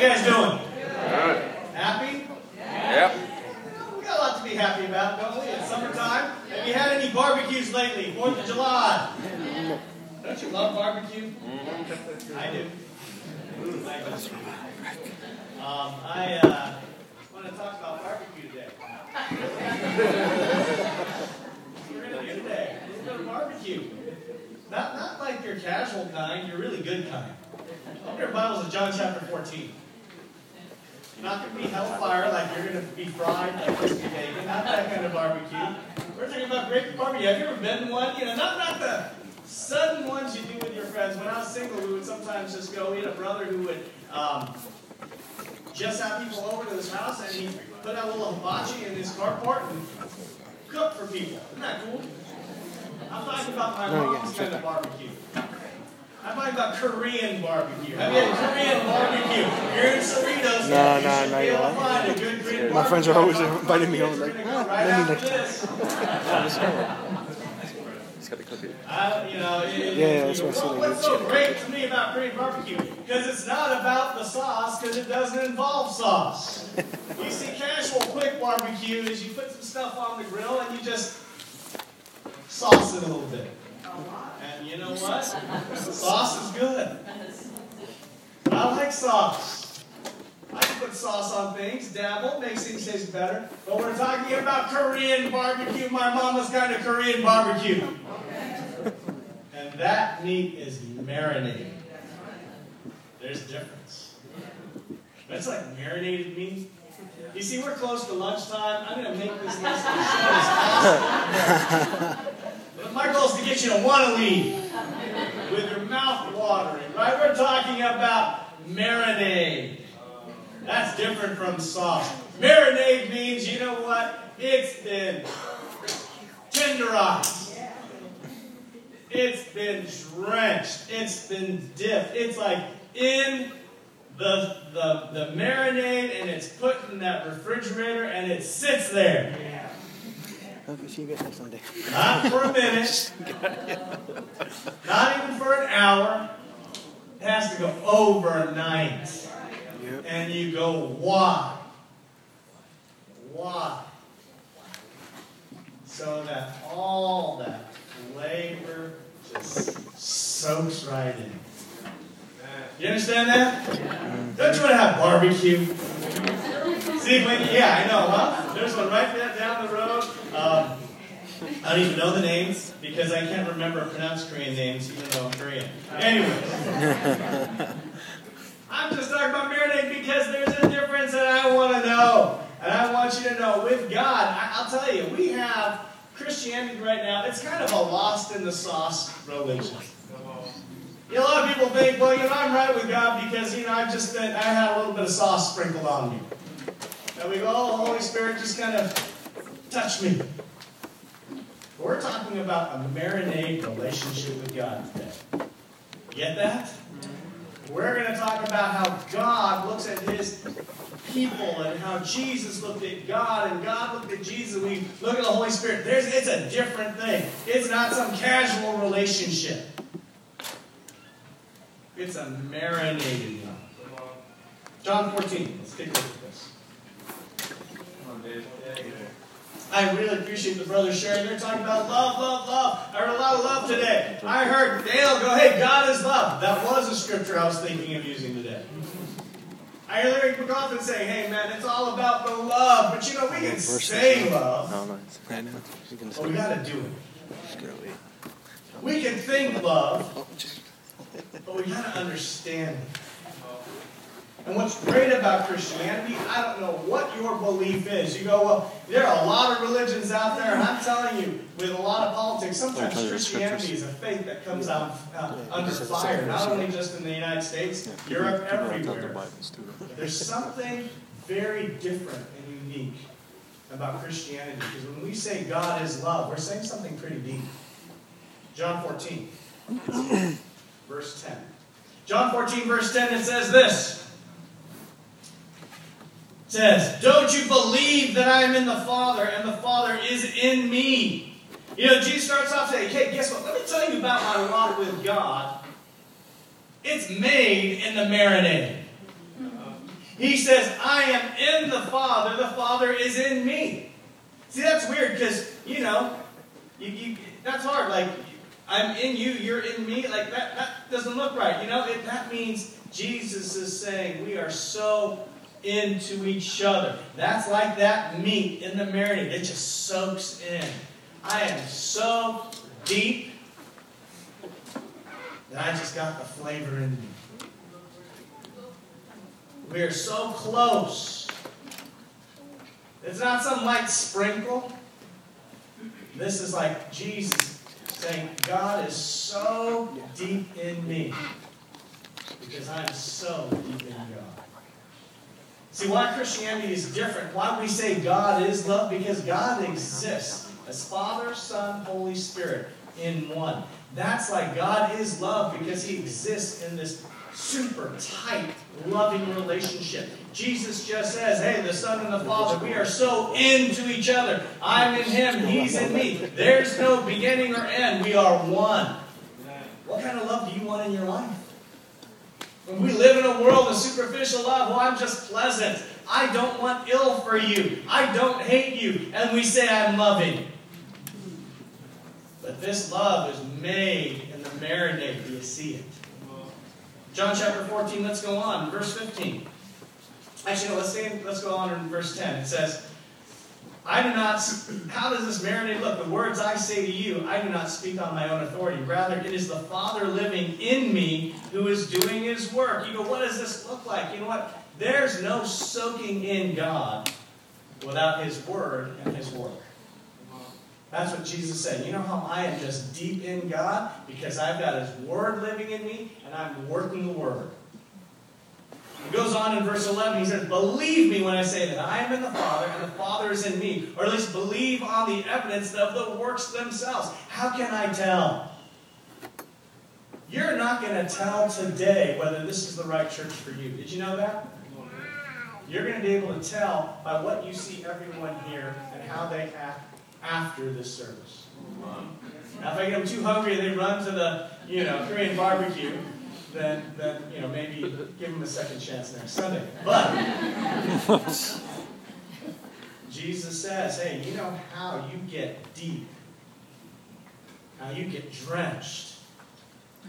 you guys doing? Happy? Yep. We got a lot to be happy about, don't we? It's summertime. Have you had any barbecues lately? Fourth of July. Don't you love barbecue? I do. I do. Um, I uh, want to talk about barbecue today. We're to do today. A little bit of barbecue. Not, not like your casual kind, your really good kind. Open your Bibles to John chapter 14. Not going to be hellfire like you're going to be fried like crispy bacon. Not that kind of barbecue. We're talking about great barbecue. Have you ever been to one? You know, not, not the sudden ones you do with your friends. When I was single, we would sometimes just go. We had a brother who would um, just have people over to his house and he'd put out a little hibachi in his carport and cook for people. Isn't that cool? I'm talking about my mom's kind of barbecue. I'm talking about Korean barbecue. Have you had Korean barbecue? You're in Cerritos. No, you no, no, be able to yeah. find a good Korean My friends are always inviting me over, like, "Ah, right let me next this. Got the cookie. Uh, you know, it, Yeah, yeah, that's what well, what's it's so great to me about Korean barbecue? Because it's not about the sauce, because it doesn't involve sauce. you see, casual quick barbecue is you put some stuff on the grill and you just sauce it a little bit. And you know what? Sauce is good. I like sauce. I can put sauce on things, dabble, makes things taste better. But we're talking about Korean barbecue, my mama's kind of Korean barbecue. And that meat is marinated. There's a difference. That's like marinated meat. You see, we're close to lunchtime. I'm going to make this list as short as possible. My goal is to get you to want to leave with your mouth watering, right? We're talking about marinade. That's different from sauce. Marinade means, you know what? It's been tenderized. It's been drenched. It's been dipped. It's like in the, the, the marinade and it's put in that refrigerator and it sits there. Okay, see you guys next Sunday. Not for a minute. Not even for an hour. It has to go overnight. Yep. And you go, why? Why? So that all that flavor just soaks right in. You understand that? Don't you want to have barbecue? See, when, yeah, I know, huh? There's one right there down the road. I don't even know the names because I can't remember pronounced Korean names, even though I'm Korean. Anyway. I'm just talking about marinade because there's a difference and I want to know. And I want you to know with God, I, I'll tell you, we have Christianity right now, it's kind of a lost in the sauce religion. You know, a lot of people think, well, you know, I'm right with God because, you know, I've just been, I had a little bit of sauce sprinkled on me. And we go, oh, Holy Spirit just kind of touched me. We're talking about a marinade relationship with God today. Get that? We're going to talk about how God looks at his people and how Jesus looked at God and God looked at Jesus. We look at the Holy Spirit. There's, it's a different thing. It's not some casual relationship. It's a marinated one. John 14. Let's take a look at this. I really appreciate the brothers sharing. They're talking about love, love, love. I heard a lot of love today. I heard Dale go, hey, God is love. That was a scripture I was thinking of using today. I hear Larry McGoffin say, hey, man, it's all about the love. But you know, we can Verse say six. love, No, no, it's, I know. She's gonna but we got to do it. She's gonna wait. We can think love, Oh, but we got to understand it. And what's great about Christianity, I don't know what your belief is. You go, well, there are a lot of religions out there, and I'm telling you, with a lot of politics, sometimes Tell you the Christianity is a faith that comes out uh, under because it's the fire, not only just in the United States, Europe, people don't tell their everywhere. There's something very different and unique about Christianity because when we say God is love, we're saying something pretty deep. John 14, verse 10. John 14, verse 10, it says this. Says, Don't you believe that I am in the Father and the Father is in me? You know, Jesus starts off saying, Hey, guess what? Let me tell you about my walk with God. It's made in the marinade. He says, I am in the Father, the Father is in me. See, that's weird because, you know, you, you, that's hard. Like, I'm in you, you're in me. Like, that, that doesn't look right. You know, it, that means Jesus is saying we are so into each other. That's like that meat in the marinade. It just soaks in. I am so deep that I just got the flavor in me. We are so close. It's not some light sprinkle. This is like Jesus saying, God is so deep in me because I'm so deep in God. See, why Christianity is different, why we say God is love, because God exists as Father, Son, Holy Spirit in one. That's like God is love because He exists in this super tight, loving relationship. Jesus just says, Hey, the Son and the Father, we are so into each other. I'm in Him, He's in me. There's no beginning or end. We are one. What kind of love do you want in your life? When we live in a world of superficial love, well, I'm just pleasant. I don't want ill for you. I don't hate you. And we say, I'm loving. But this love is made in the marinade. Do you see it? John chapter 14, let's go on. Verse 15. Actually, no, let's, stay, let's go on in verse 10. It says, I do not, how does this marinade look? The words I say to you, I do not speak on my own authority. Rather, it is the Father living in me who is doing his work. You go, what does this look like? You know what? There's no soaking in God without his word and his work. That's what Jesus said. You know how I am just deep in God? Because I've got His Word living in me and I'm working the Word. He goes on in verse 11. He says, Believe me when I say that I am in the Father and the Father is in me. Or at least believe on the evidence of the works themselves. How can I tell? You're not going to tell today whether this is the right church for you. Did you know that? You're going to be able to tell by what you see everyone here and how they act after this service. Now, if I get them too hungry and they run to the, you know, Korean barbecue, then, then you know, maybe give them a second chance next Sunday. But Jesus says, hey, you know how you get deep, how you get drenched,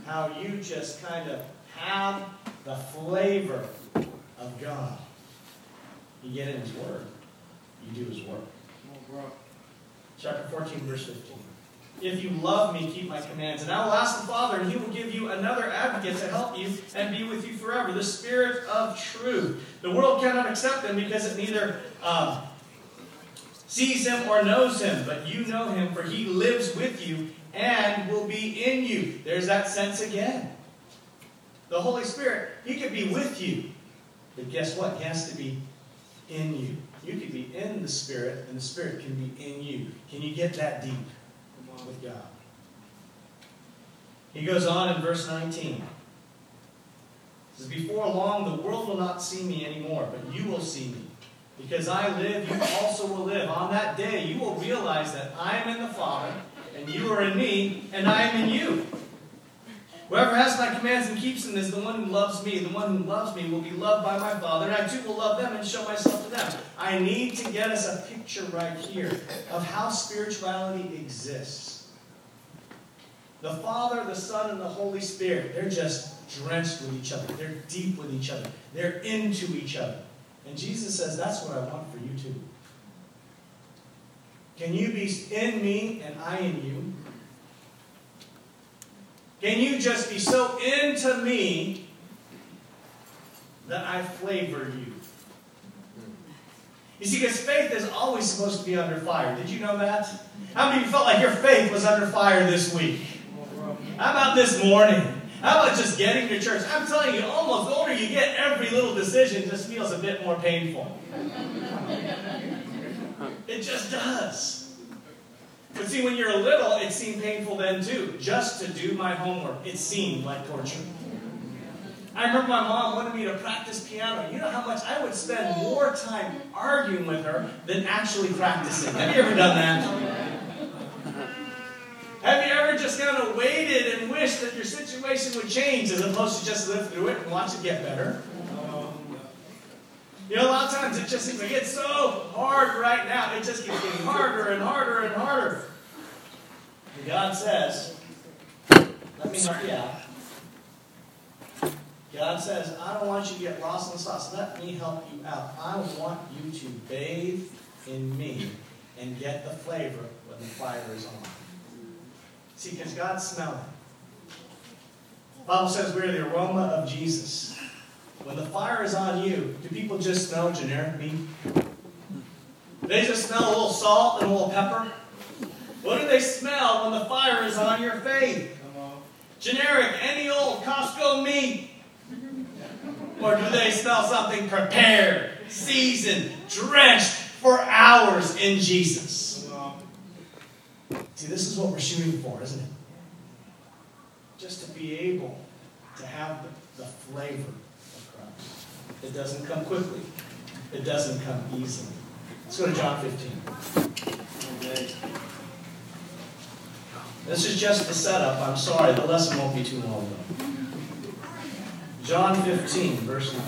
how you just kind of have the flavor of God. You get in His Word, you do His work. Chapter 14, verse 15. If you love me, keep my commands. And I will ask the Father, and he will give you another advocate to help you and be with you forever the Spirit of truth. The world cannot accept him because it neither um, sees him or knows him, but you know him, for he lives with you and will be in you. There's that sense again. The Holy Spirit, he could be with you, but guess what? He has to be in you. You can be in the Spirit, and the Spirit can be in you. Can you get that deep with God? He goes on in verse 19. He says, Before long, the world will not see me anymore, but you will see me. Because I live, you also will live. On that day, you will realize that I am in the Father, and you are in me, and I am in you. Whoever has my commands and keeps them is the one who loves me. The one who loves me will be loved by my Father, and I too will love them and show myself to them. I need to get us a picture right here of how spirituality exists. The Father, the Son, and the Holy Spirit, they're just drenched with each other. They're deep with each other. They're into each other. And Jesus says, That's what I want for you too. Can you be in me and I in you? Can you just be so into me that I flavor you? You see, because faith is always supposed to be under fire. Did you know that? How many felt like your faith was under fire this week? How about this morning? How about just getting to church? I'm telling you, almost the older you get, every little decision just feels a bit more painful. It just does. But see, when you're little, it seemed painful then too. Just to do my homework, it seemed like torture. I remember my mom wanted me to practice piano. You know how much I would spend more time arguing with her than actually practicing. Have you ever done that? Have you ever just kind of waited and wished that your situation would change as opposed to just live through it and watch it get better? Um, you know, a lot of times it just seems like it's so hard right now. It just keeps getting harder and harder and harder. And God says, let me help you out. God says, I don't want you to get lost in the sauce. Let me help you out. I want you to bathe in me and get the flavor when the fire is on. See, because God's smelling. The Bible says we're the aroma of Jesus. When the fire is on you, do people just smell generic meat? They just smell a little salt and a little pepper? What do they smell when the fire is on your faith? Generic, any old Costco meat. Or do they smell something prepared, seasoned, drenched for hours in Jesus? See, this is what we're shooting for, isn't it? Just to be able to have the, the flavor of Christ. It doesn't come quickly, it doesn't come easily. Let's go to John 15. Okay. This is just the setup. I'm sorry, the lesson won't be too long though. John 15, verse 9.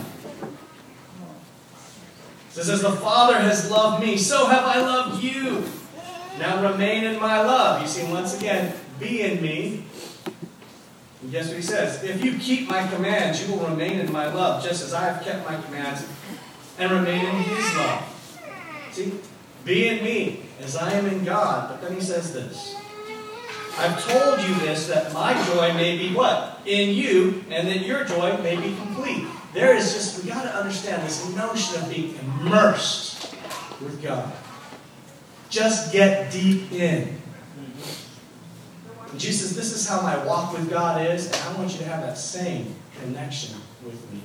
It says, As the Father has loved me, so have I loved you. Now remain in my love. You see, once again, be in me. And guess what he says? If you keep my commands, you will remain in my love, just as I have kept my commands and remain in his love. See? Be in me, as I am in God. But then he says this. I've told you this that my joy may be what? In you, and that your joy may be complete. There is just, we got to understand this notion of being immersed with God. Just get deep in. Mm-hmm. Jesus, this is how my walk with God is, and I want you to have that same connection with me.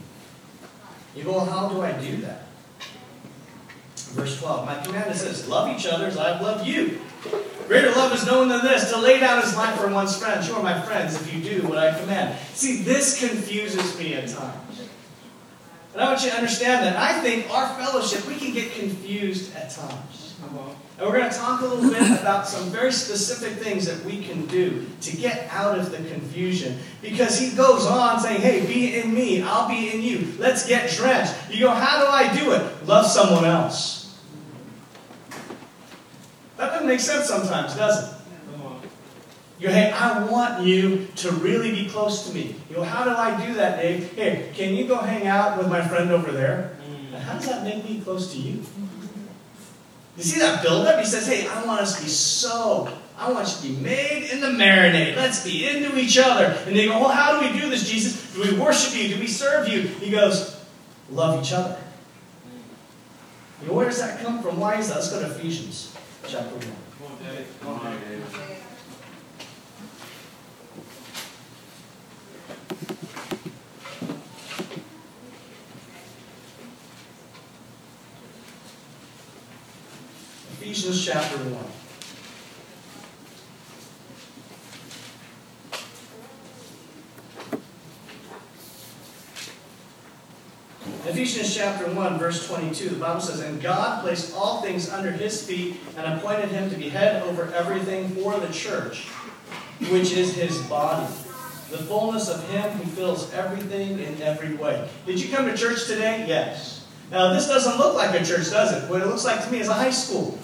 You go, well, how do I do that? Verse 12, my command is this love each other as I have loved you. Greater love is known than this, to lay down his life for one's friends. You are my friends if you do what I command. See, this confuses me at times. And I want you to understand that I think our fellowship, we can get confused at times. And we're going to talk a little bit about some very specific things that we can do to get out of the confusion. Because he goes on saying, hey, be in me, I'll be in you. Let's get drenched. You go, how do I do it? Love someone else. That doesn't make sense sometimes, does it? You go, hey, I want you to really be close to me. You go, how do I do that, Dave? Hey, can you go hang out with my friend over there? And how does that make me close to you? You see that buildup? He says, hey, I want us to be so, I want you to be made in the marinade. Let's be into each other. And they go, well, how do we do this, Jesus? Do we worship you? Do we serve you? He goes, love each other. You know, where does that come from? Why is that? Let's go to Ephesians chapter 1. Ephesians chapter 1. Ephesians chapter 1, verse 22, the Bible says, And God placed all things under his feet and appointed him to be head over everything for the church, which is his body. The fullness of him who fills everything in every way. Did you come to church today? Yes. Now, this doesn't look like a church, does it? What it looks like to me is a high school.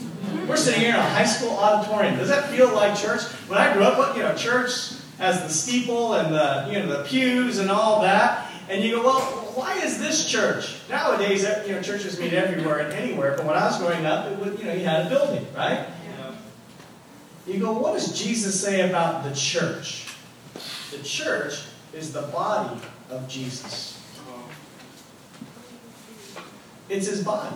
We're sitting here in a high school auditorium. Does that feel like church? When I grew up, you know, church has the steeple and the, you know, the pews and all that. And you go, well, why is this church? Nowadays, you know, churches meet everywhere and anywhere. But when I was growing up, it was, you know, you had a building, right? You go, what does Jesus say about the church? The church is the body of Jesus. It's his body.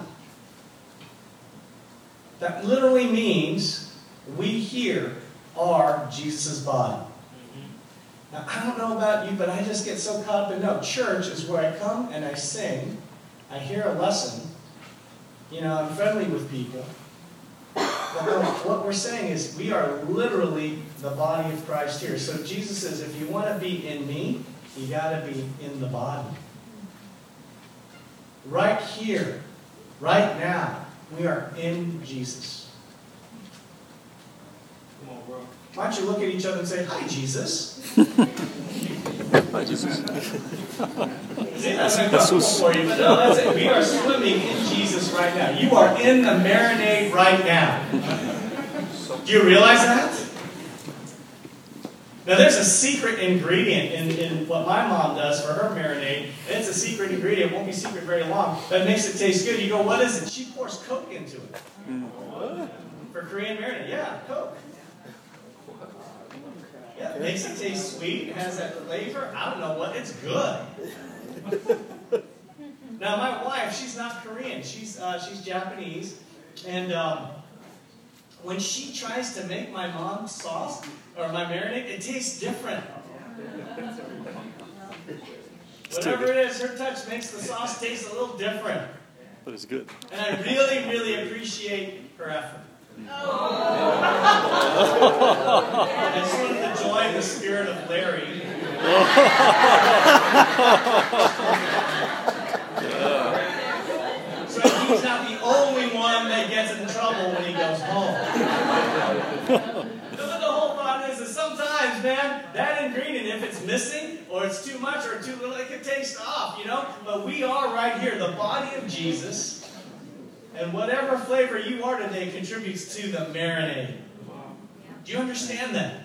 That literally means we here are Jesus' body. Mm-hmm. Now, I don't know about you, but I just get so caught up in no. Church is where I come and I sing, I hear a lesson, you know, I'm friendly with people. But what we're saying is we are literally the body of Christ here. So Jesus says, if you want to be in me, you got to be in the body. Right here, right now, we are in Jesus. Come on, bro. Why don't you look at each other and say, Hi, Jesus? Hi, Jesus. See, that's uncomfortable for you, no, that's it. We are swimming in Jesus right now. You are in the marinade right now. Do you realize that? Now, there's a secret ingredient in, in what my mom does for her marinade. And it's a secret ingredient. It won't be secret very long. That makes it taste good. You go, what is it? She pours Coke into it. For Korean marinade. Yeah, Coke. Yeah, it makes it taste sweet. It has that flavor. I don't know what. It's good. now, my wife, she's not Korean. She's uh, she's Japanese, and um, when she tries to make my mom's sauce or my marinade, it tastes different. Whatever it is, her touch makes the sauce taste a little different. But it's good. And I really, really appreciate her effort. I just wanted to join the spirit of Larry. so he's not the only one that gets in trouble when he goes home. But the whole thought is that sometimes, man, that ingredient, if it's missing or it's too much or too little, it could taste off, you know? But we are right here, the body of Jesus. And whatever flavor you are today contributes to the marinade. Do you understand that?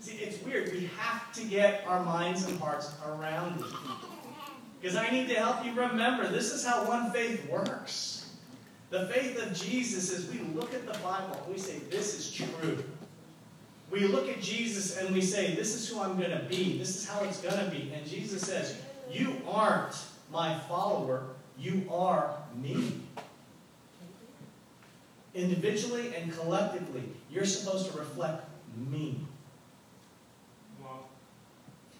See, it's weird. We have to get our minds and hearts around it. Because I need to help you remember this is how one faith works. The faith of Jesus is we look at the Bible and we say, This is true. We look at Jesus and we say, This is who I'm going to be. This is how it's going to be. And Jesus says, You aren't my follower, you are me. Individually and collectively, you're supposed to reflect me.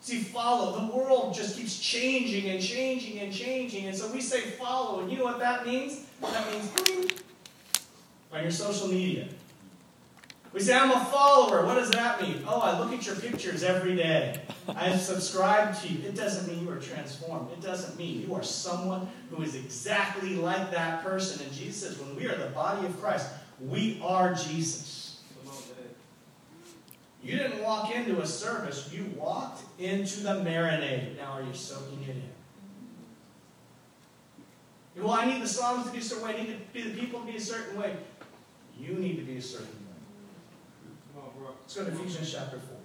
See, follow. The world just keeps changing and changing and changing. And so we say follow. And you know what that means? That means on your social media. We say, I'm a follower. What does that mean? Oh, I look at your pictures every day. I subscribe to you. It doesn't mean you are transformed. It doesn't mean you are someone who is exactly like that person. And Jesus says, when we are the body of Christ, we are Jesus. You didn't walk into a service, you walked into the marinade. Now, are you soaking it in? Well, I need the Psalms to be a certain way, I need to be the people to be a certain way. You need to be a certain way. Let's go to Ephesians chapter 4.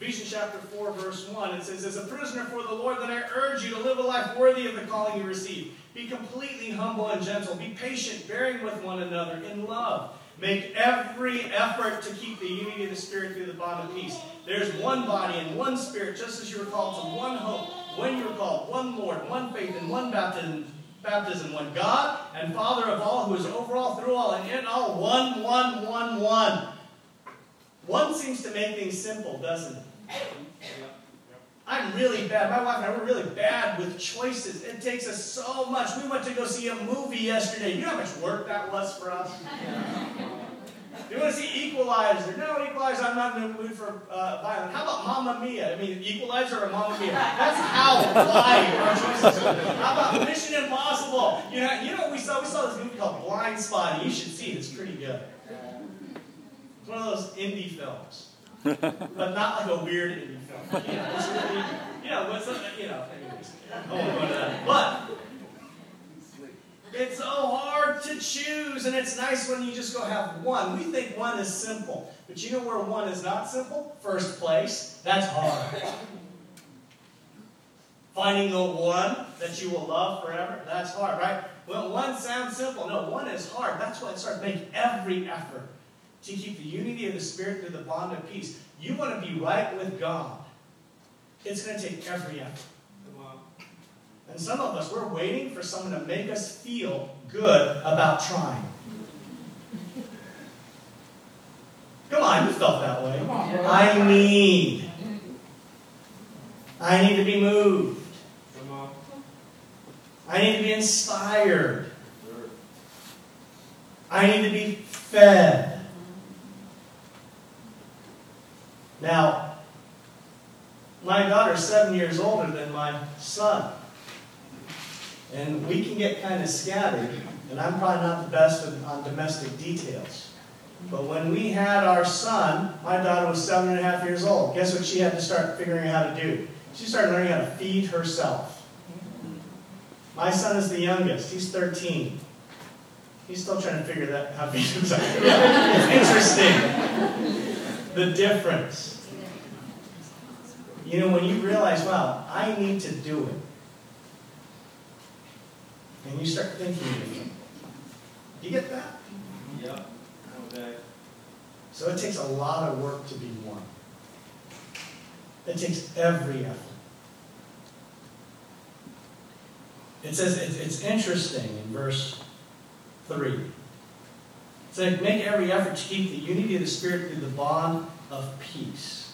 Ephesians chapter 4, verse 1, it says, As a prisoner for the Lord, then I urge you to live a life worthy of the calling you received. Be completely humble and gentle. Be patient, bearing with one another in love. Make every effort to keep the unity of the Spirit through the bond of peace. There's one body and one Spirit, just as you were called to one hope when you were called, one Lord, one faith, and one baptism, baptism, one God and Father of all, who is over all, through all, and in all, one, one, one, one. One seems to make things simple, doesn't it? I'm really bad. My wife and I were really bad with choices. It takes us so much. We went to go see a movie yesterday. You know how much work that was for us? You want to see Equalizer? No, Equalizer, I'm not in the mood for uh, violence. How about Mamma Mia? I mean, Equalizer or Mamma Mia? That's how wide our choices are. How about Mission Impossible? You know, you know what we saw? We saw this movie called Blind Spot. You should see it. It's pretty good. It's one of those indie films but not like a weird indie film. You know, it's you know, what's you know, anyways, I won't that. But it's so hard to choose, and it's nice when you just go have one. We think one is simple, but you know where one is not simple? First place. That's hard. Finding the one that you will love forever, that's hard, right? Well, one sounds simple. No, one is hard. That's why it starts making every effort to keep the unity of the Spirit through the bond of peace. You want to be right with God. It's going to take every effort. And some of us, we're waiting for someone to make us feel good about trying. Come on, you felt that way. I need. I need to be moved. I need to be inspired. I need to be fed. Now, my daughter's seven years older than my son. And we can get kind of scattered, and I'm probably not the best on domestic details. But when we had our son, my daughter was seven and a half years old. Guess what she had to start figuring out how to do? She started learning how to feed herself. My son is the youngest. He's 13. He's still trying to figure that himself. it's interesting. The difference. You know, when you realize, wow, I need to do it. And you start thinking. You get that? Yep. Okay. So it takes a lot of work to be one. It takes every effort. It says it's, it's interesting in verse 3. It says, make every effort to keep the unity of the Spirit through the bond of peace.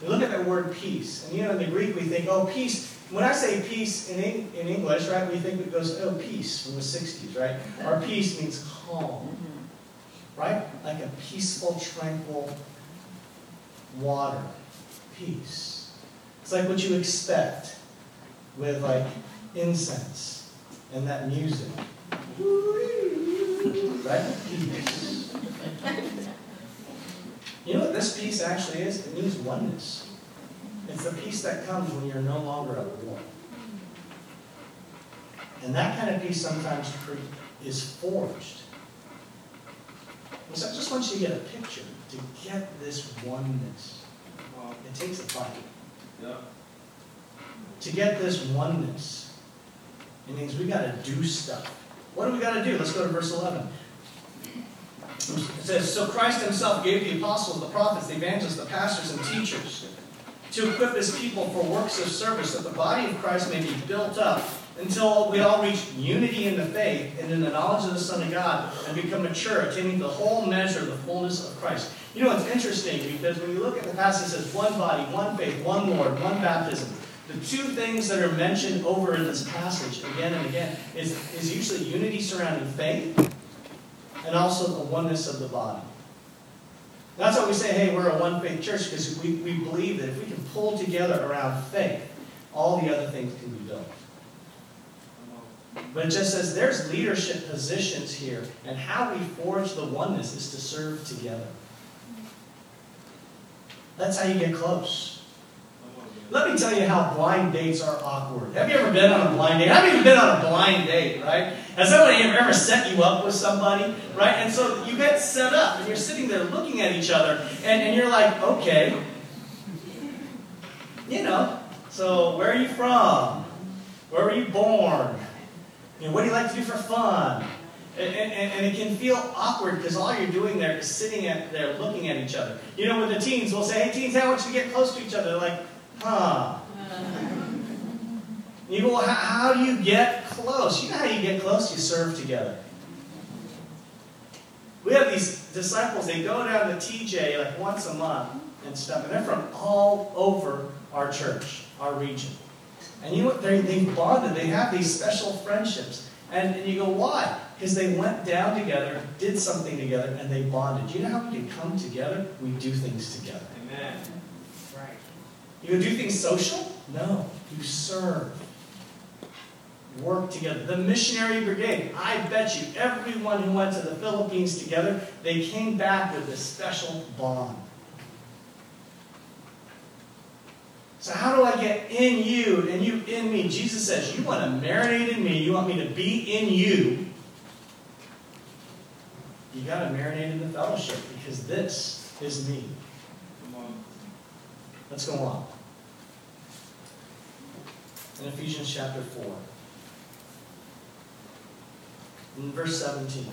We look at that word peace, and you know, in the Greek we think, oh, peace. When I say peace in, in English, right, we think it goes, oh, peace from the 60s, right? Our peace means calm right? Like a peaceful, tranquil water. Peace. It's like what you expect with like incense and that music. Right? You know what this peace actually is? It means oneness. It's the peace that comes when you're no longer at war. And that kind of peace sometimes is forged so I just want you to get a picture to get this oneness. It takes a fight. Yeah. To get this oneness, it means we got to do stuff. What do we got to do? Let's go to verse 11. It says, So Christ himself gave the apostles, the prophets, the evangelists, the pastors, and teachers to equip his people for works of service, that the body of Christ may be built up until we all reach unity in the faith and in the knowledge of the Son of God and become mature, attaining the whole measure of the fullness of Christ. You know, it's interesting because when you look at the passage, it says one body, one faith, one Lord, one baptism. The two things that are mentioned over in this passage again and again is, is usually unity surrounding faith and also the oneness of the body. That's why we say, hey, we're a one faith church because we, we believe that if we can pull together around faith, all the other things can be built. But it just says there's leadership positions here, and how we forge the oneness is to serve together. That's how you get close. Let me tell you how blind dates are awkward. Have you ever been on a blind date? I've even been on a blind date, right? Has somebody ever set you up with somebody, right? And so you get set up, and you're sitting there looking at each other, and, and you're like, okay, you know, so where are you from? Where were you born? You know, what do you like to do for fun? And, and, and it can feel awkward because all you're doing there is sitting at, there looking at each other. You know, with the teens, we'll say, hey, teens, I want you to get close to each other. They're like, huh. You go, well, how, how do you get close? You know how you get close? You serve together. We have these disciples, they go down to TJ like once a month and stuff, and they're from all over our church, our region. And you know what? They, they've bonded. They have these special friendships. And, and you go, why? Because they went down together, did something together, and they bonded. You know how we can come together? We do things together. Amen. You do things social? No. You serve. Work together. The missionary brigade, I bet you everyone who went to the Philippines together, they came back with a special bond. So, how do I get in you and you in me? Jesus says, You want to marinate in me, you want me to be in you. You got to marinate in the fellowship because this is me. Let's go on. In Ephesians chapter 4, in verse 17.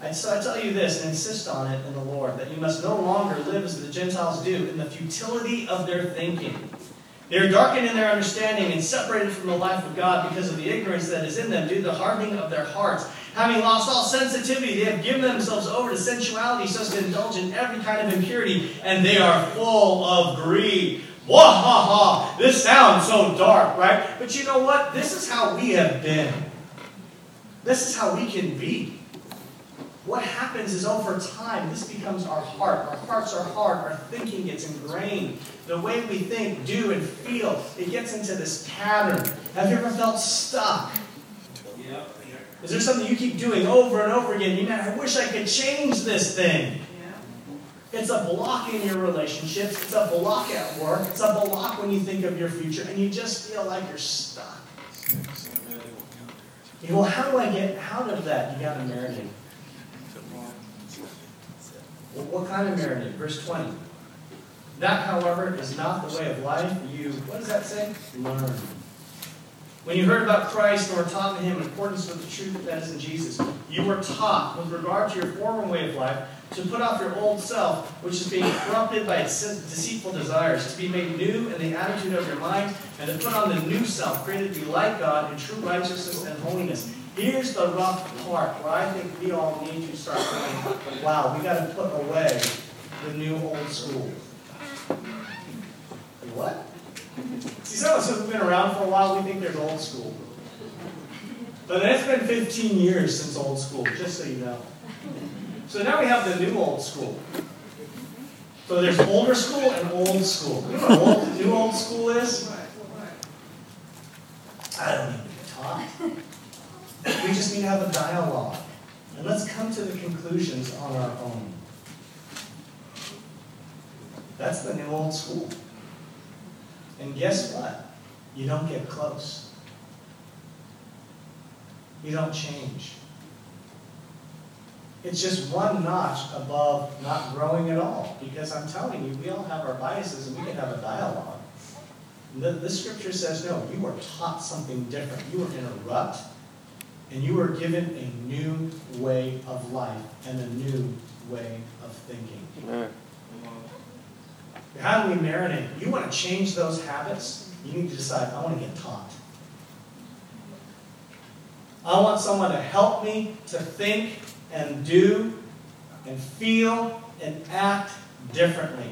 And so I tell you this and insist on it in the Lord that you must no longer live as the Gentiles do in the futility of their thinking. They are darkened in their understanding and separated from the life of God because of the ignorance that is in them due to the hardening of their hearts. Having lost all sensitivity, they have given themselves over to sensuality so as to indulge in every kind of impurity, and they are full of greed. Wah ha ha! This sounds so dark, right? But you know what? This is how we have been. This is how we can be what happens is over time, this becomes our heart. Our hearts are hard. Our thinking gets ingrained. The way we think, do, and feel, it gets into this pattern. Have you ever felt stuck? Is there something you keep doing over and over again? You know, I wish I could change this thing. Yeah. It's a block in your relationships. It's a block at work. It's a block when you think of your future, and you just feel like you're stuck. You go, well, how do I get out of that? You got to marinate. Well, what kind of marinate? Verse 20. That, however, is not the way of life. You, what does that say? Learn. When you heard about Christ and were taught in Him in accordance with the truth that is in Jesus, you were taught, with regard to your former way of life, to put off your old self, which is being corrupted by its deceitful desires, to be made new in the attitude of your mind, and to put on the new self, created to be like God in true righteousness and holiness. Here's the rough part where I think we all need to start thinking, wow, we got to put away the new old school. What? See, some of us have been around for a while, we think there's old school. But it's been 15 years since old school, just so you know. So now we have the new old school. So there's older school and old school. You know what old, new old school is? I don't need to taught. We just need to have a dialogue. And let's come to the conclusions on our own. That's the new old school. And guess what? You don't get close. You don't change. It's just one notch above not growing at all. Because I'm telling you, we all have our biases and we can have a dialogue. The, this scripture says, no, you were taught something different. You were in a rut, and you were given a new way of life and a new way of thinking. Amen. How do we marinate? You want to change those habits? You need to decide, I want to get taught. I want someone to help me to think and do and feel and act differently.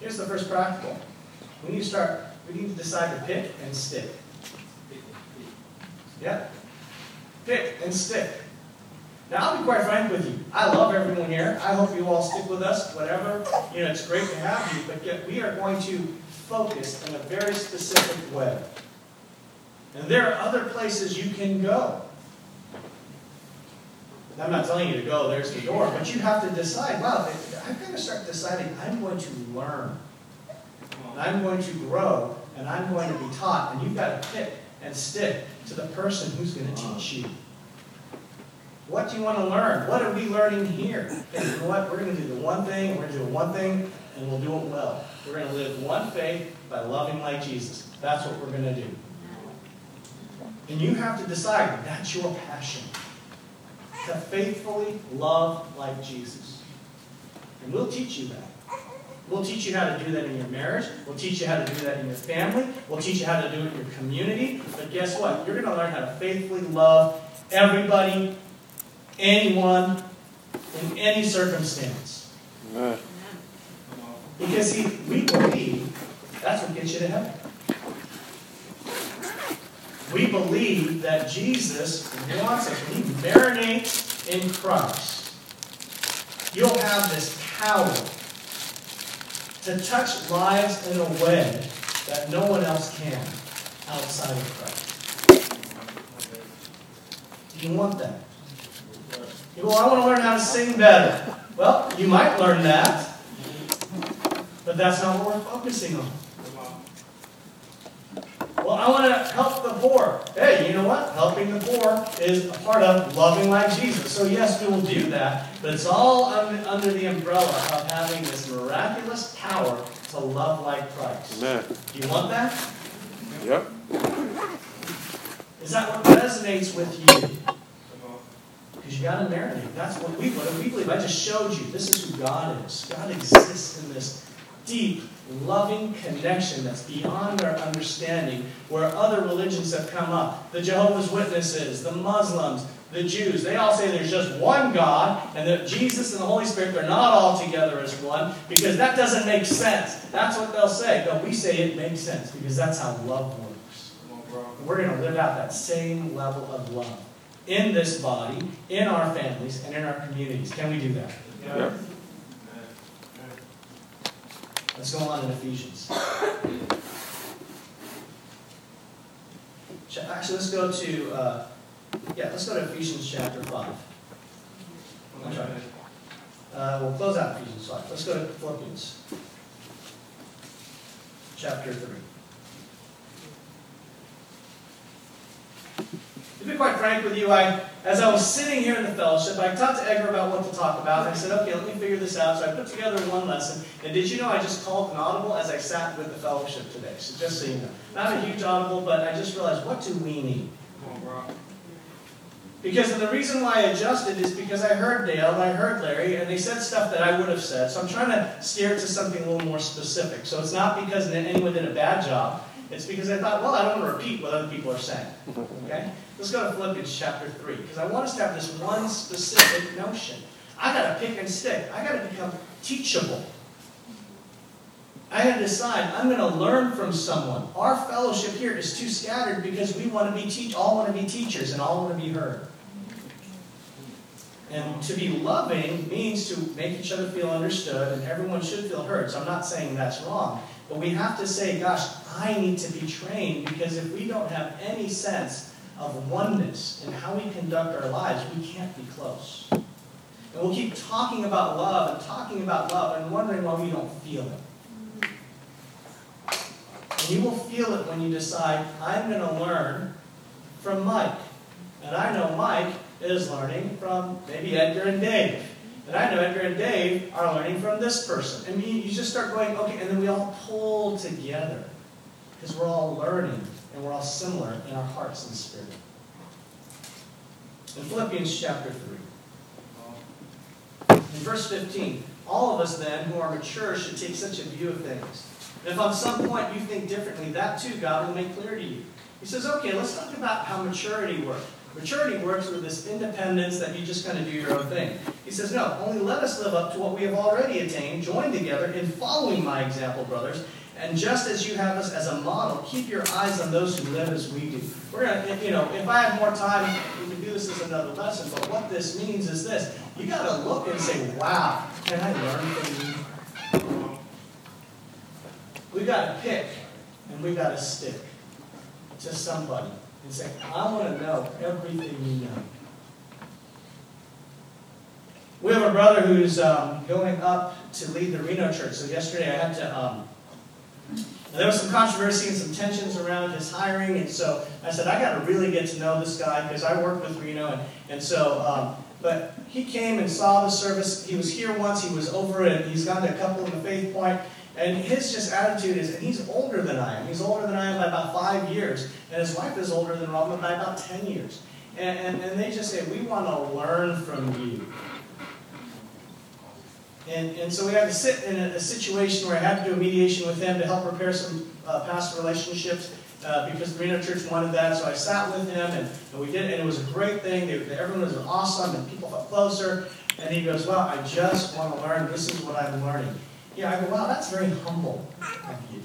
Here's the first practical. We need to start, we need to decide to pick and stick. Yeah? Pick and stick. Now, I'll be quite frank with you. I love everyone here. I hope you all stick with us, whatever. You know, it's great to have you, but yet we are going to focus in a very specific way. And there are other places you can go. I'm not telling you to go, there's the door, but you have to decide, wow, I've got to start deciding I'm going to learn. And I'm going to grow, and I'm going to be taught. And you've got to pick and stick to the person who's going to teach you. What do you want to learn? What are we learning here? And you know what? We're going to do the one thing, we're going to do one thing, and we'll do it well. We're going to live one faith by loving like Jesus. That's what we're going to do. And you have to decide that's your passion. To faithfully love like Jesus. And we'll teach you that. We'll teach you how to do that in your marriage. We'll teach you how to do that in your family. We'll teach you how to do it in your community. But guess what? You're going to learn how to faithfully love everybody, anyone, in any circumstance. Amen. Because see, we believe that's what gets you to heaven. We believe that Jesus wants us, when you marinate in Christ, you'll have this power to touch lives in a way that no one else can outside of Christ. Do you want that? Well, I want to learn how to sing better. Well, you might learn that, but that's not what we're focusing on. Well, I want to help the poor. Hey, you know what? Helping the poor is a part of loving like Jesus. So, yes, we will do that, but it's all under the umbrella of having this miraculous power to love like Christ. Amen. Do you want that? Yep. Is that what resonates with you? Because you got to marinate. That's what we what we believe. I just showed you. This is who God is. God exists in this deep, loving connection that's beyond our understanding, where other religions have come up. The Jehovah's Witnesses, the Muslims, the Jews, they all say there's just one God, and that Jesus and the Holy Spirit, they're not all together as one, because that doesn't make sense. That's what they'll say. But we say it makes sense, because that's how love works. We're going to live out that same level of love in this body, in our families, and in our communities. Can we do that? Yep. Let's go on in Ephesians. Actually, let's go to, uh, yeah, let's go to Ephesians chapter 5. I'm sorry. Uh, we'll close out Ephesians 5. Let's go to Philippians chapter 3. To be quite frank with you, I, as I was sitting here in the fellowship, I talked to Edgar about what to talk about. I said, okay, let me figure this out. So I put together one lesson. And did you know I just called an audible as I sat with the fellowship today? So just so you know. Not a huge audible, but I just realized, what do we need? Come on, bro. Because the reason why I adjusted is because I heard Dale and I heard Larry, and they said stuff that I would have said. So I'm trying to steer it to something a little more specific. So it's not because anyone did a bad job. It's because I thought, well, I don't want to repeat what other people are saying. Okay? Let's go to Philippians chapter 3, because I want us to have this one specific notion. I got to pick and stick. I got to become teachable. I to decide, I'm going to learn from someone. Our fellowship here is too scattered because we want to be teach, all want to be teachers and all want to be heard. And to be loving means to make each other feel understood, and everyone should feel heard. So I'm not saying that's wrong. But we have to say, gosh, I need to be trained because if we don't have any sense of oneness in how we conduct our lives, we can't be close. And we'll keep talking about love and talking about love and wondering why we don't feel it. And you will feel it when you decide, I'm going to learn from Mike. And I know Mike is learning from maybe Edgar and Dave. And I know Edgar and Dave are learning from this person. And you, you just start going, okay, and then we all pull together. Because we're all learning and we're all similar in our hearts and spirit. In Philippians chapter 3, in verse 15, all of us then who are mature should take such a view of things. And if on some point you think differently, that too God will make clear to you. He says, okay, let's talk about how maturity works. Maturity works with this independence that you just kind of do your own thing. He says, no, only let us live up to what we have already attained, join together in following my example, brothers. And just as you have us as a model, keep your eyes on those who live as we do. We're gonna, you know, if I have more time, we can do this as another lesson. But what this means is this: you got to look and say, "Wow, can I learn from you?" We got to pick, and we got to stick to somebody and say, "I want to know everything you know." We have a brother who's um, going up to lead the Reno church. So yesterday I had to. Um, there was some controversy and some tensions around his hiring, and so I said, I got to really get to know this guy because I work with Reno, and, and so, um, but he came and saw the service. He was here once, he was over it, he's gone to a couple in the Faith Point, and his just attitude is, and he's older than I am. He's older than by about five years, and his wife is older than Robin by about 10 years. And, and, and they just say, we want to learn from you. And, and so we had to sit in a, a, situation where I had to do a mediation with him to help repair some uh, past relationships uh, because the Reno Church wanted that. So I sat with him and, and we did it, and it was a great thing. They, everyone was awesome and people felt closer. And he goes, Well, I just want to learn. This is what I'm learning. Yeah, I go, Wow, that's very humble of you.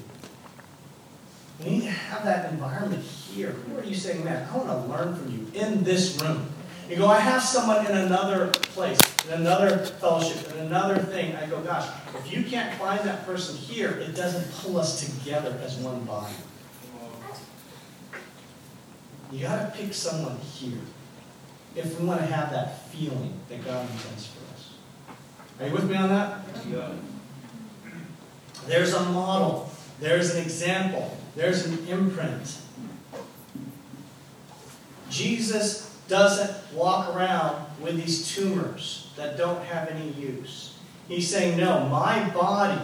We need to have that environment here. Who are you saying, man, I want to learn from you in this room? You go, I have someone in another place, in another fellowship, in another thing. I go, gosh, if you can't find that person here, it doesn't pull us together as one body. You got to pick someone here if we want to have that feeling that God intends for us. Are you with me on that? Yeah. There's a model. There's an example. There's an imprint. Jesus doesn't walk around with these tumors that don't have any use. He's saying, no, my body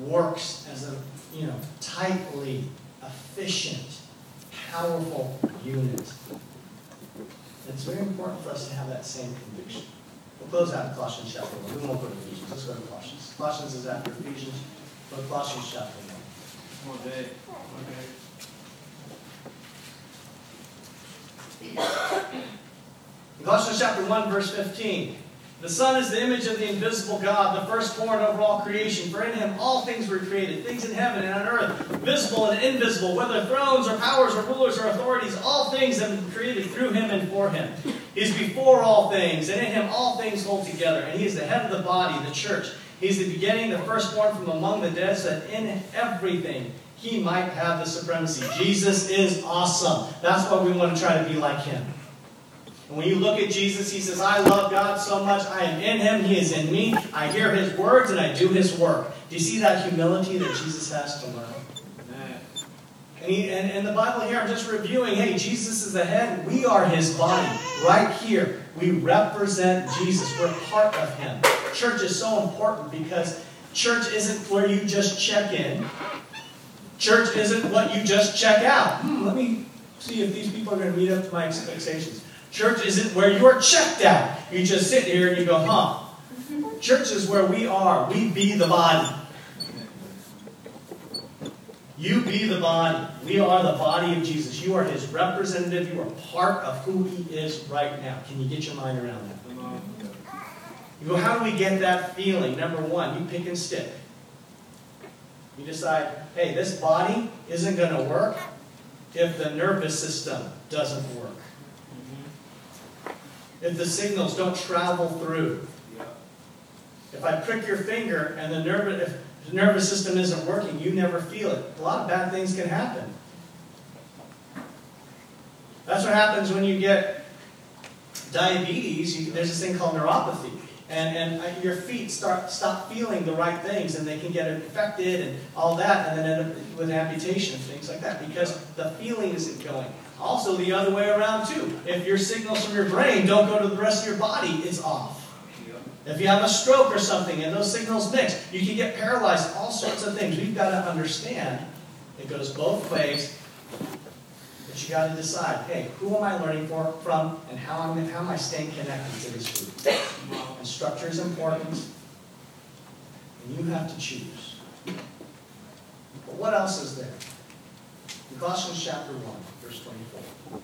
works as a, you know, tightly, efficient, powerful unit. It's very important for us to have that same conviction. We'll close out Colossians chapter 1. We won't go to Ephesians. Let's go to Colossians. Colossians is after Ephesians. but Colossians chapter 1. Come on, Dave. Okay. Colossians chapter 1, verse 15. The Son is the image of the invisible God, the firstborn over all creation. For in him all things were created, things in heaven and on earth, visible and invisible, whether thrones or powers or rulers or authorities, all things have been created through him and for him. He is before all things, and in him all things hold together. And he is the head of the body, the church. He is the beginning, the firstborn from among the dead, so that in everything he might have the supremacy. Jesus is awesome. That's why we want to try to be like him. And when you look at Jesus, he says, I love God so much. I am in him. He is in me. I hear his words and I do his work. Do you see that humility that Jesus has to learn? And, he, and, and the Bible here, I'm just reviewing, hey, Jesus is the head. We are his body right here. We represent Jesus. We're part of him. Church is so important because church isn't where you just check in. Church isn't what you just check out. Hmm, let me see if these people are going to meet up to my expectations. Church isn't where you're checked out. You just sit here and you go, huh. Church is where we are. We be the body. You be the body. We are the body of Jesus. You are his representative. You are part of who he is right now. Can you get your mind around that? Go, how do we get that feeling? Number one, you pick and stick. You decide, hey, this body isn't going to work if the nervous system doesn't work. Mm-hmm. If the signals don't travel through. If I prick your finger and the nervous, if the nervous system isn't working, you never feel it. A lot of bad things can happen. That's what happens when you get diabetes. You, there's this thing called neuropathy. And, and your feet start stop feeling the right things, and they can get infected and all that, and then end up with amputation and things like that because the feeling isn't going. Also, the other way around too. If your signals from your brain don't go to the rest of your body, it's off. If you have a stroke or something and those signals mix, you can get paralyzed, all sorts of things. We've got to understand it goes both ways. But you got to decide, hey, who am I learning for, from and how am, how am I staying connected to this group? And structure is important. And you have to choose. But what else is there? In Colossians chapter 1, verse 24.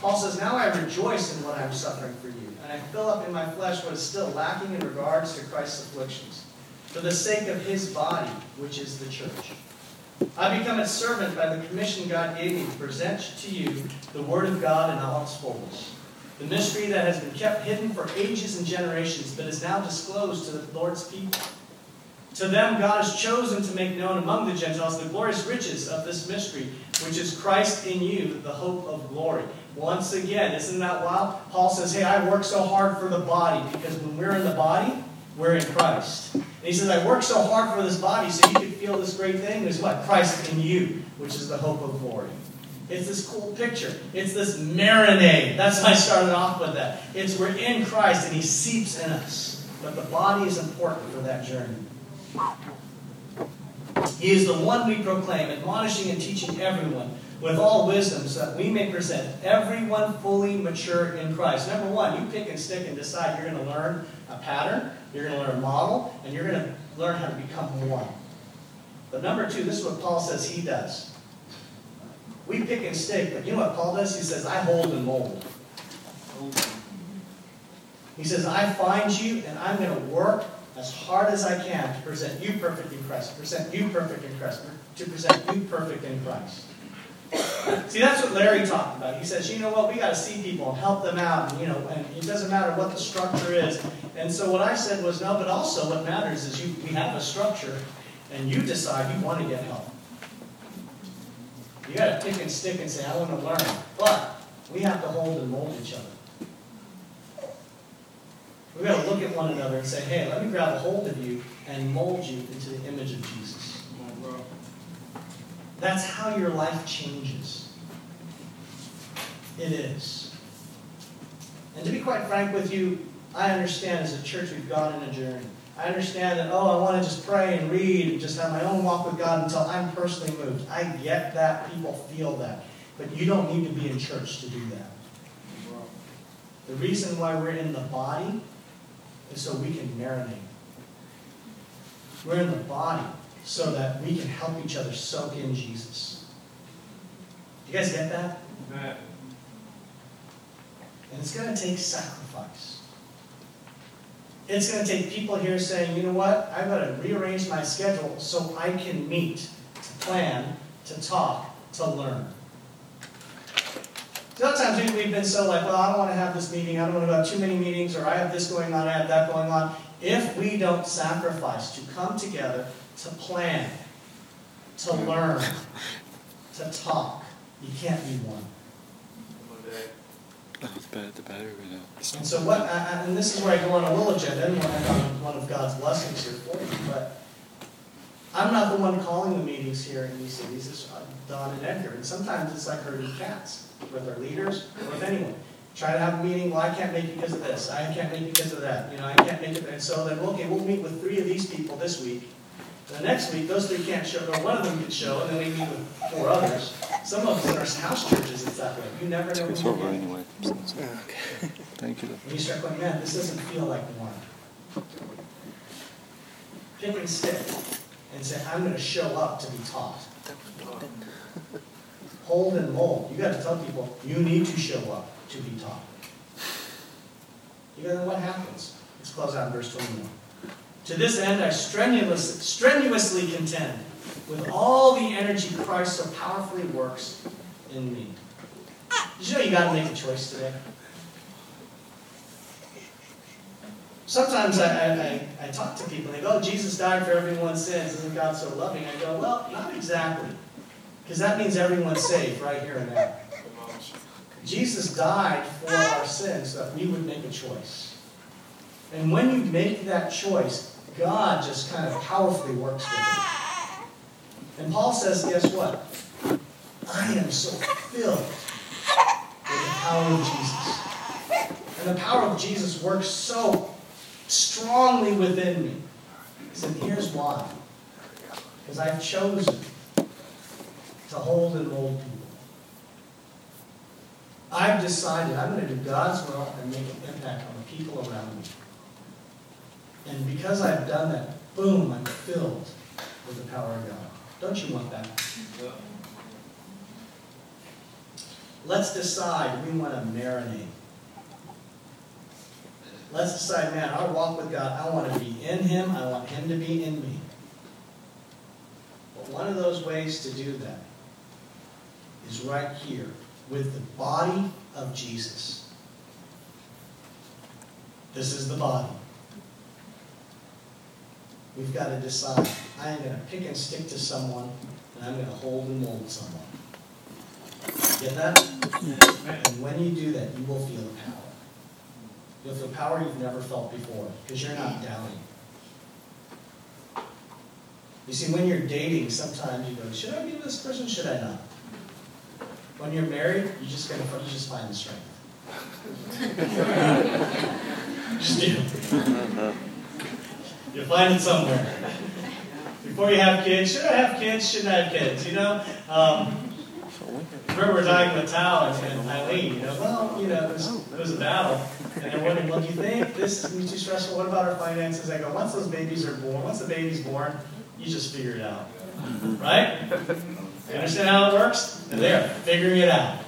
Paul says, Now I rejoice in what I am suffering for you, and I fill up in my flesh what is still lacking in regards to Christ's afflictions, for the sake of his body, which is the church. I become a servant by the commission God gave me to present to you the Word of God in all its fullness. The mystery that has been kept hidden for ages and generations, but is now disclosed to the Lord's people. To them, God has chosen to make known among the Gentiles the glorious riches of this mystery, which is Christ in you, the hope of glory. Once again, isn't that wild? Paul says, Hey, I work so hard for the body, because when we're in the body, we're in Christ. And he says, I work so hard for this body so you can feel this great thing. There's what? Christ in you, which is the hope of glory. It's this cool picture. It's this marinade. That's why I started off with that. It's we're in Christ and He seeps in us. But the body is important for that journey. He is the one we proclaim, admonishing and teaching everyone with all wisdom, so that we may present everyone fully mature in Christ. Number one, you pick and stick and decide you're going to learn a pattern, you're going to learn a model, and you're going to learn how to become one. But number two, this is what Paul says he does. We pick and stick, but you know what Paul does? He says, I hold and mold. He says, I find you and I'm going to work as hard as I can to present you perfect in Christ, present you perfect in Christ, to present you perfect in Christ. See, that's what Larry talked about. He says, you know what, we got to see people and help them out, and you know, and it doesn't matter what the structure is. And so what I said was, no, but also what matters is you we have a structure, and you decide you want to get help. You got to pick and stick and say, I want to learn. But we have to hold and mold each other. We've got to look at one another and say, hey, let me grab a hold of you and mold you into the image of Jesus. That's how your life changes. It is. And to be quite frank with you, I understand as a church we've gone on a journey. I understand that, oh, I want to just pray and read and just have my own walk with God until I'm personally moved. I get that. People feel that. But you don't need to be in church to do that. The reason why we're in the body is so we can marinate. We're in the body so that we can help each other soak in Jesus. Do you guys get that? Amen. And it's going to take sacrifice. It's going to take people here saying, you know what? I've got to rearrange my schedule so I can meet, to plan, to talk, to learn. Sometimes we- we've been so like, well, I don't want to have this meeting, I don't want to have too many meetings, or I have this going on, I have that going on. If we don't sacrifice to come together, to plan, to learn, to talk. You can't be one. It's bad. The battery went out. And so what, I- I- and this is where I go on a little agenda, and one of- God's blessings here for you, but I'm not the one calling the meetings here in these cities, it's uh, Don and Edgar, and sometimes it's like herding cats with our leaders or with anyone. Try to have a meeting, well, I can't make it because of this, I can't make it because of that, you know, I can't make it, and so then, okay, we'll meet with three of these people this week. The next week, those three can't show, or one of them can show, and then we meet with four others. Some of us in our house churches, it's that way, you never know. It's over anyway. so it's- Okay. Thank you. And you start going, man, this doesn't feel like one. Pick and stick and say, I'm gonna show up to be taught. Hold and mold. You gotta tell people, you need to show up to be taught. You know what happens. Let's close out in verse twenty-one. To this end, I strenuously, strenuously contend with all the energy Christ so powerfully works in me. Did you know you gotta make a choice today? Sometimes I, I, I, I talk to people and they go, oh, Jesus died for everyone's sins, isn't God so loving? I go, well, not exactly. Because that means everyone's saved right here and now. Jesus died for our sins so that we would make a choice. And when you make that choice, God just kind of powerfully works with it. And Paul says, guess what? I am so filled with the power of Jesus. And the power of Jesus works so strongly within me. He said, here's why. Because I've chosen to hold and mold people. I've decided I'm going to do God's will and make an impact on the people around me. And because I've done that, boom, I'm filled with the power of God. Don't you want that? Let's decide we want to marinate. Let's decide, man, our walk with God, I want to be in Him, I want Him to be in me. But one of those ways to do that is right here with the body of Jesus. This is the body. We've got to decide, I am going to pick and stick to someone, and I'm going to hold and mold someone. Get that? And when you do that, you will feel the power. You'll feel power you've never felt before, because you're not doubting. You see, when you're dating, sometimes you go, should I be with this person, should I not? When you're married, you just gotta, you just find the strength. just do. You find it somewhere. Before you have kids, should I have kids, shouldn't I have kids, you know? Um, remember talking with Tao and, Eileen, you know, well, you know, it was, it was a battle. And they're wondering, well, do you think this is too stressful? What about our finances? I go, once those babies are born, once the baby's born, you just figure it out. Right? You understand how it works? And they're figuring it out.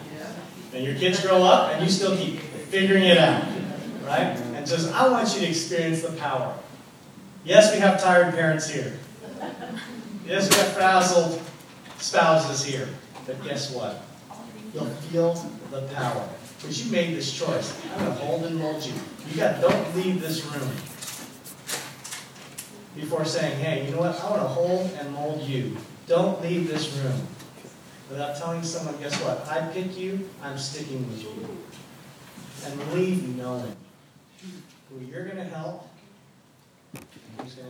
And your kids grow up and you still keep figuring it out. Right? And just, I want you to experience the power. Yes, we have tired parents here. Yes, we have frazzled spouses here. But guess what? You'll feel the power. Because you made this choice. I'm going to hold and mold you. You got, don't leave this room before saying, hey, you know what? I want to hold and mold you. Don't leave this room without telling someone, guess what? I pick you, I'm sticking with you. And leave knowing who you're going to help and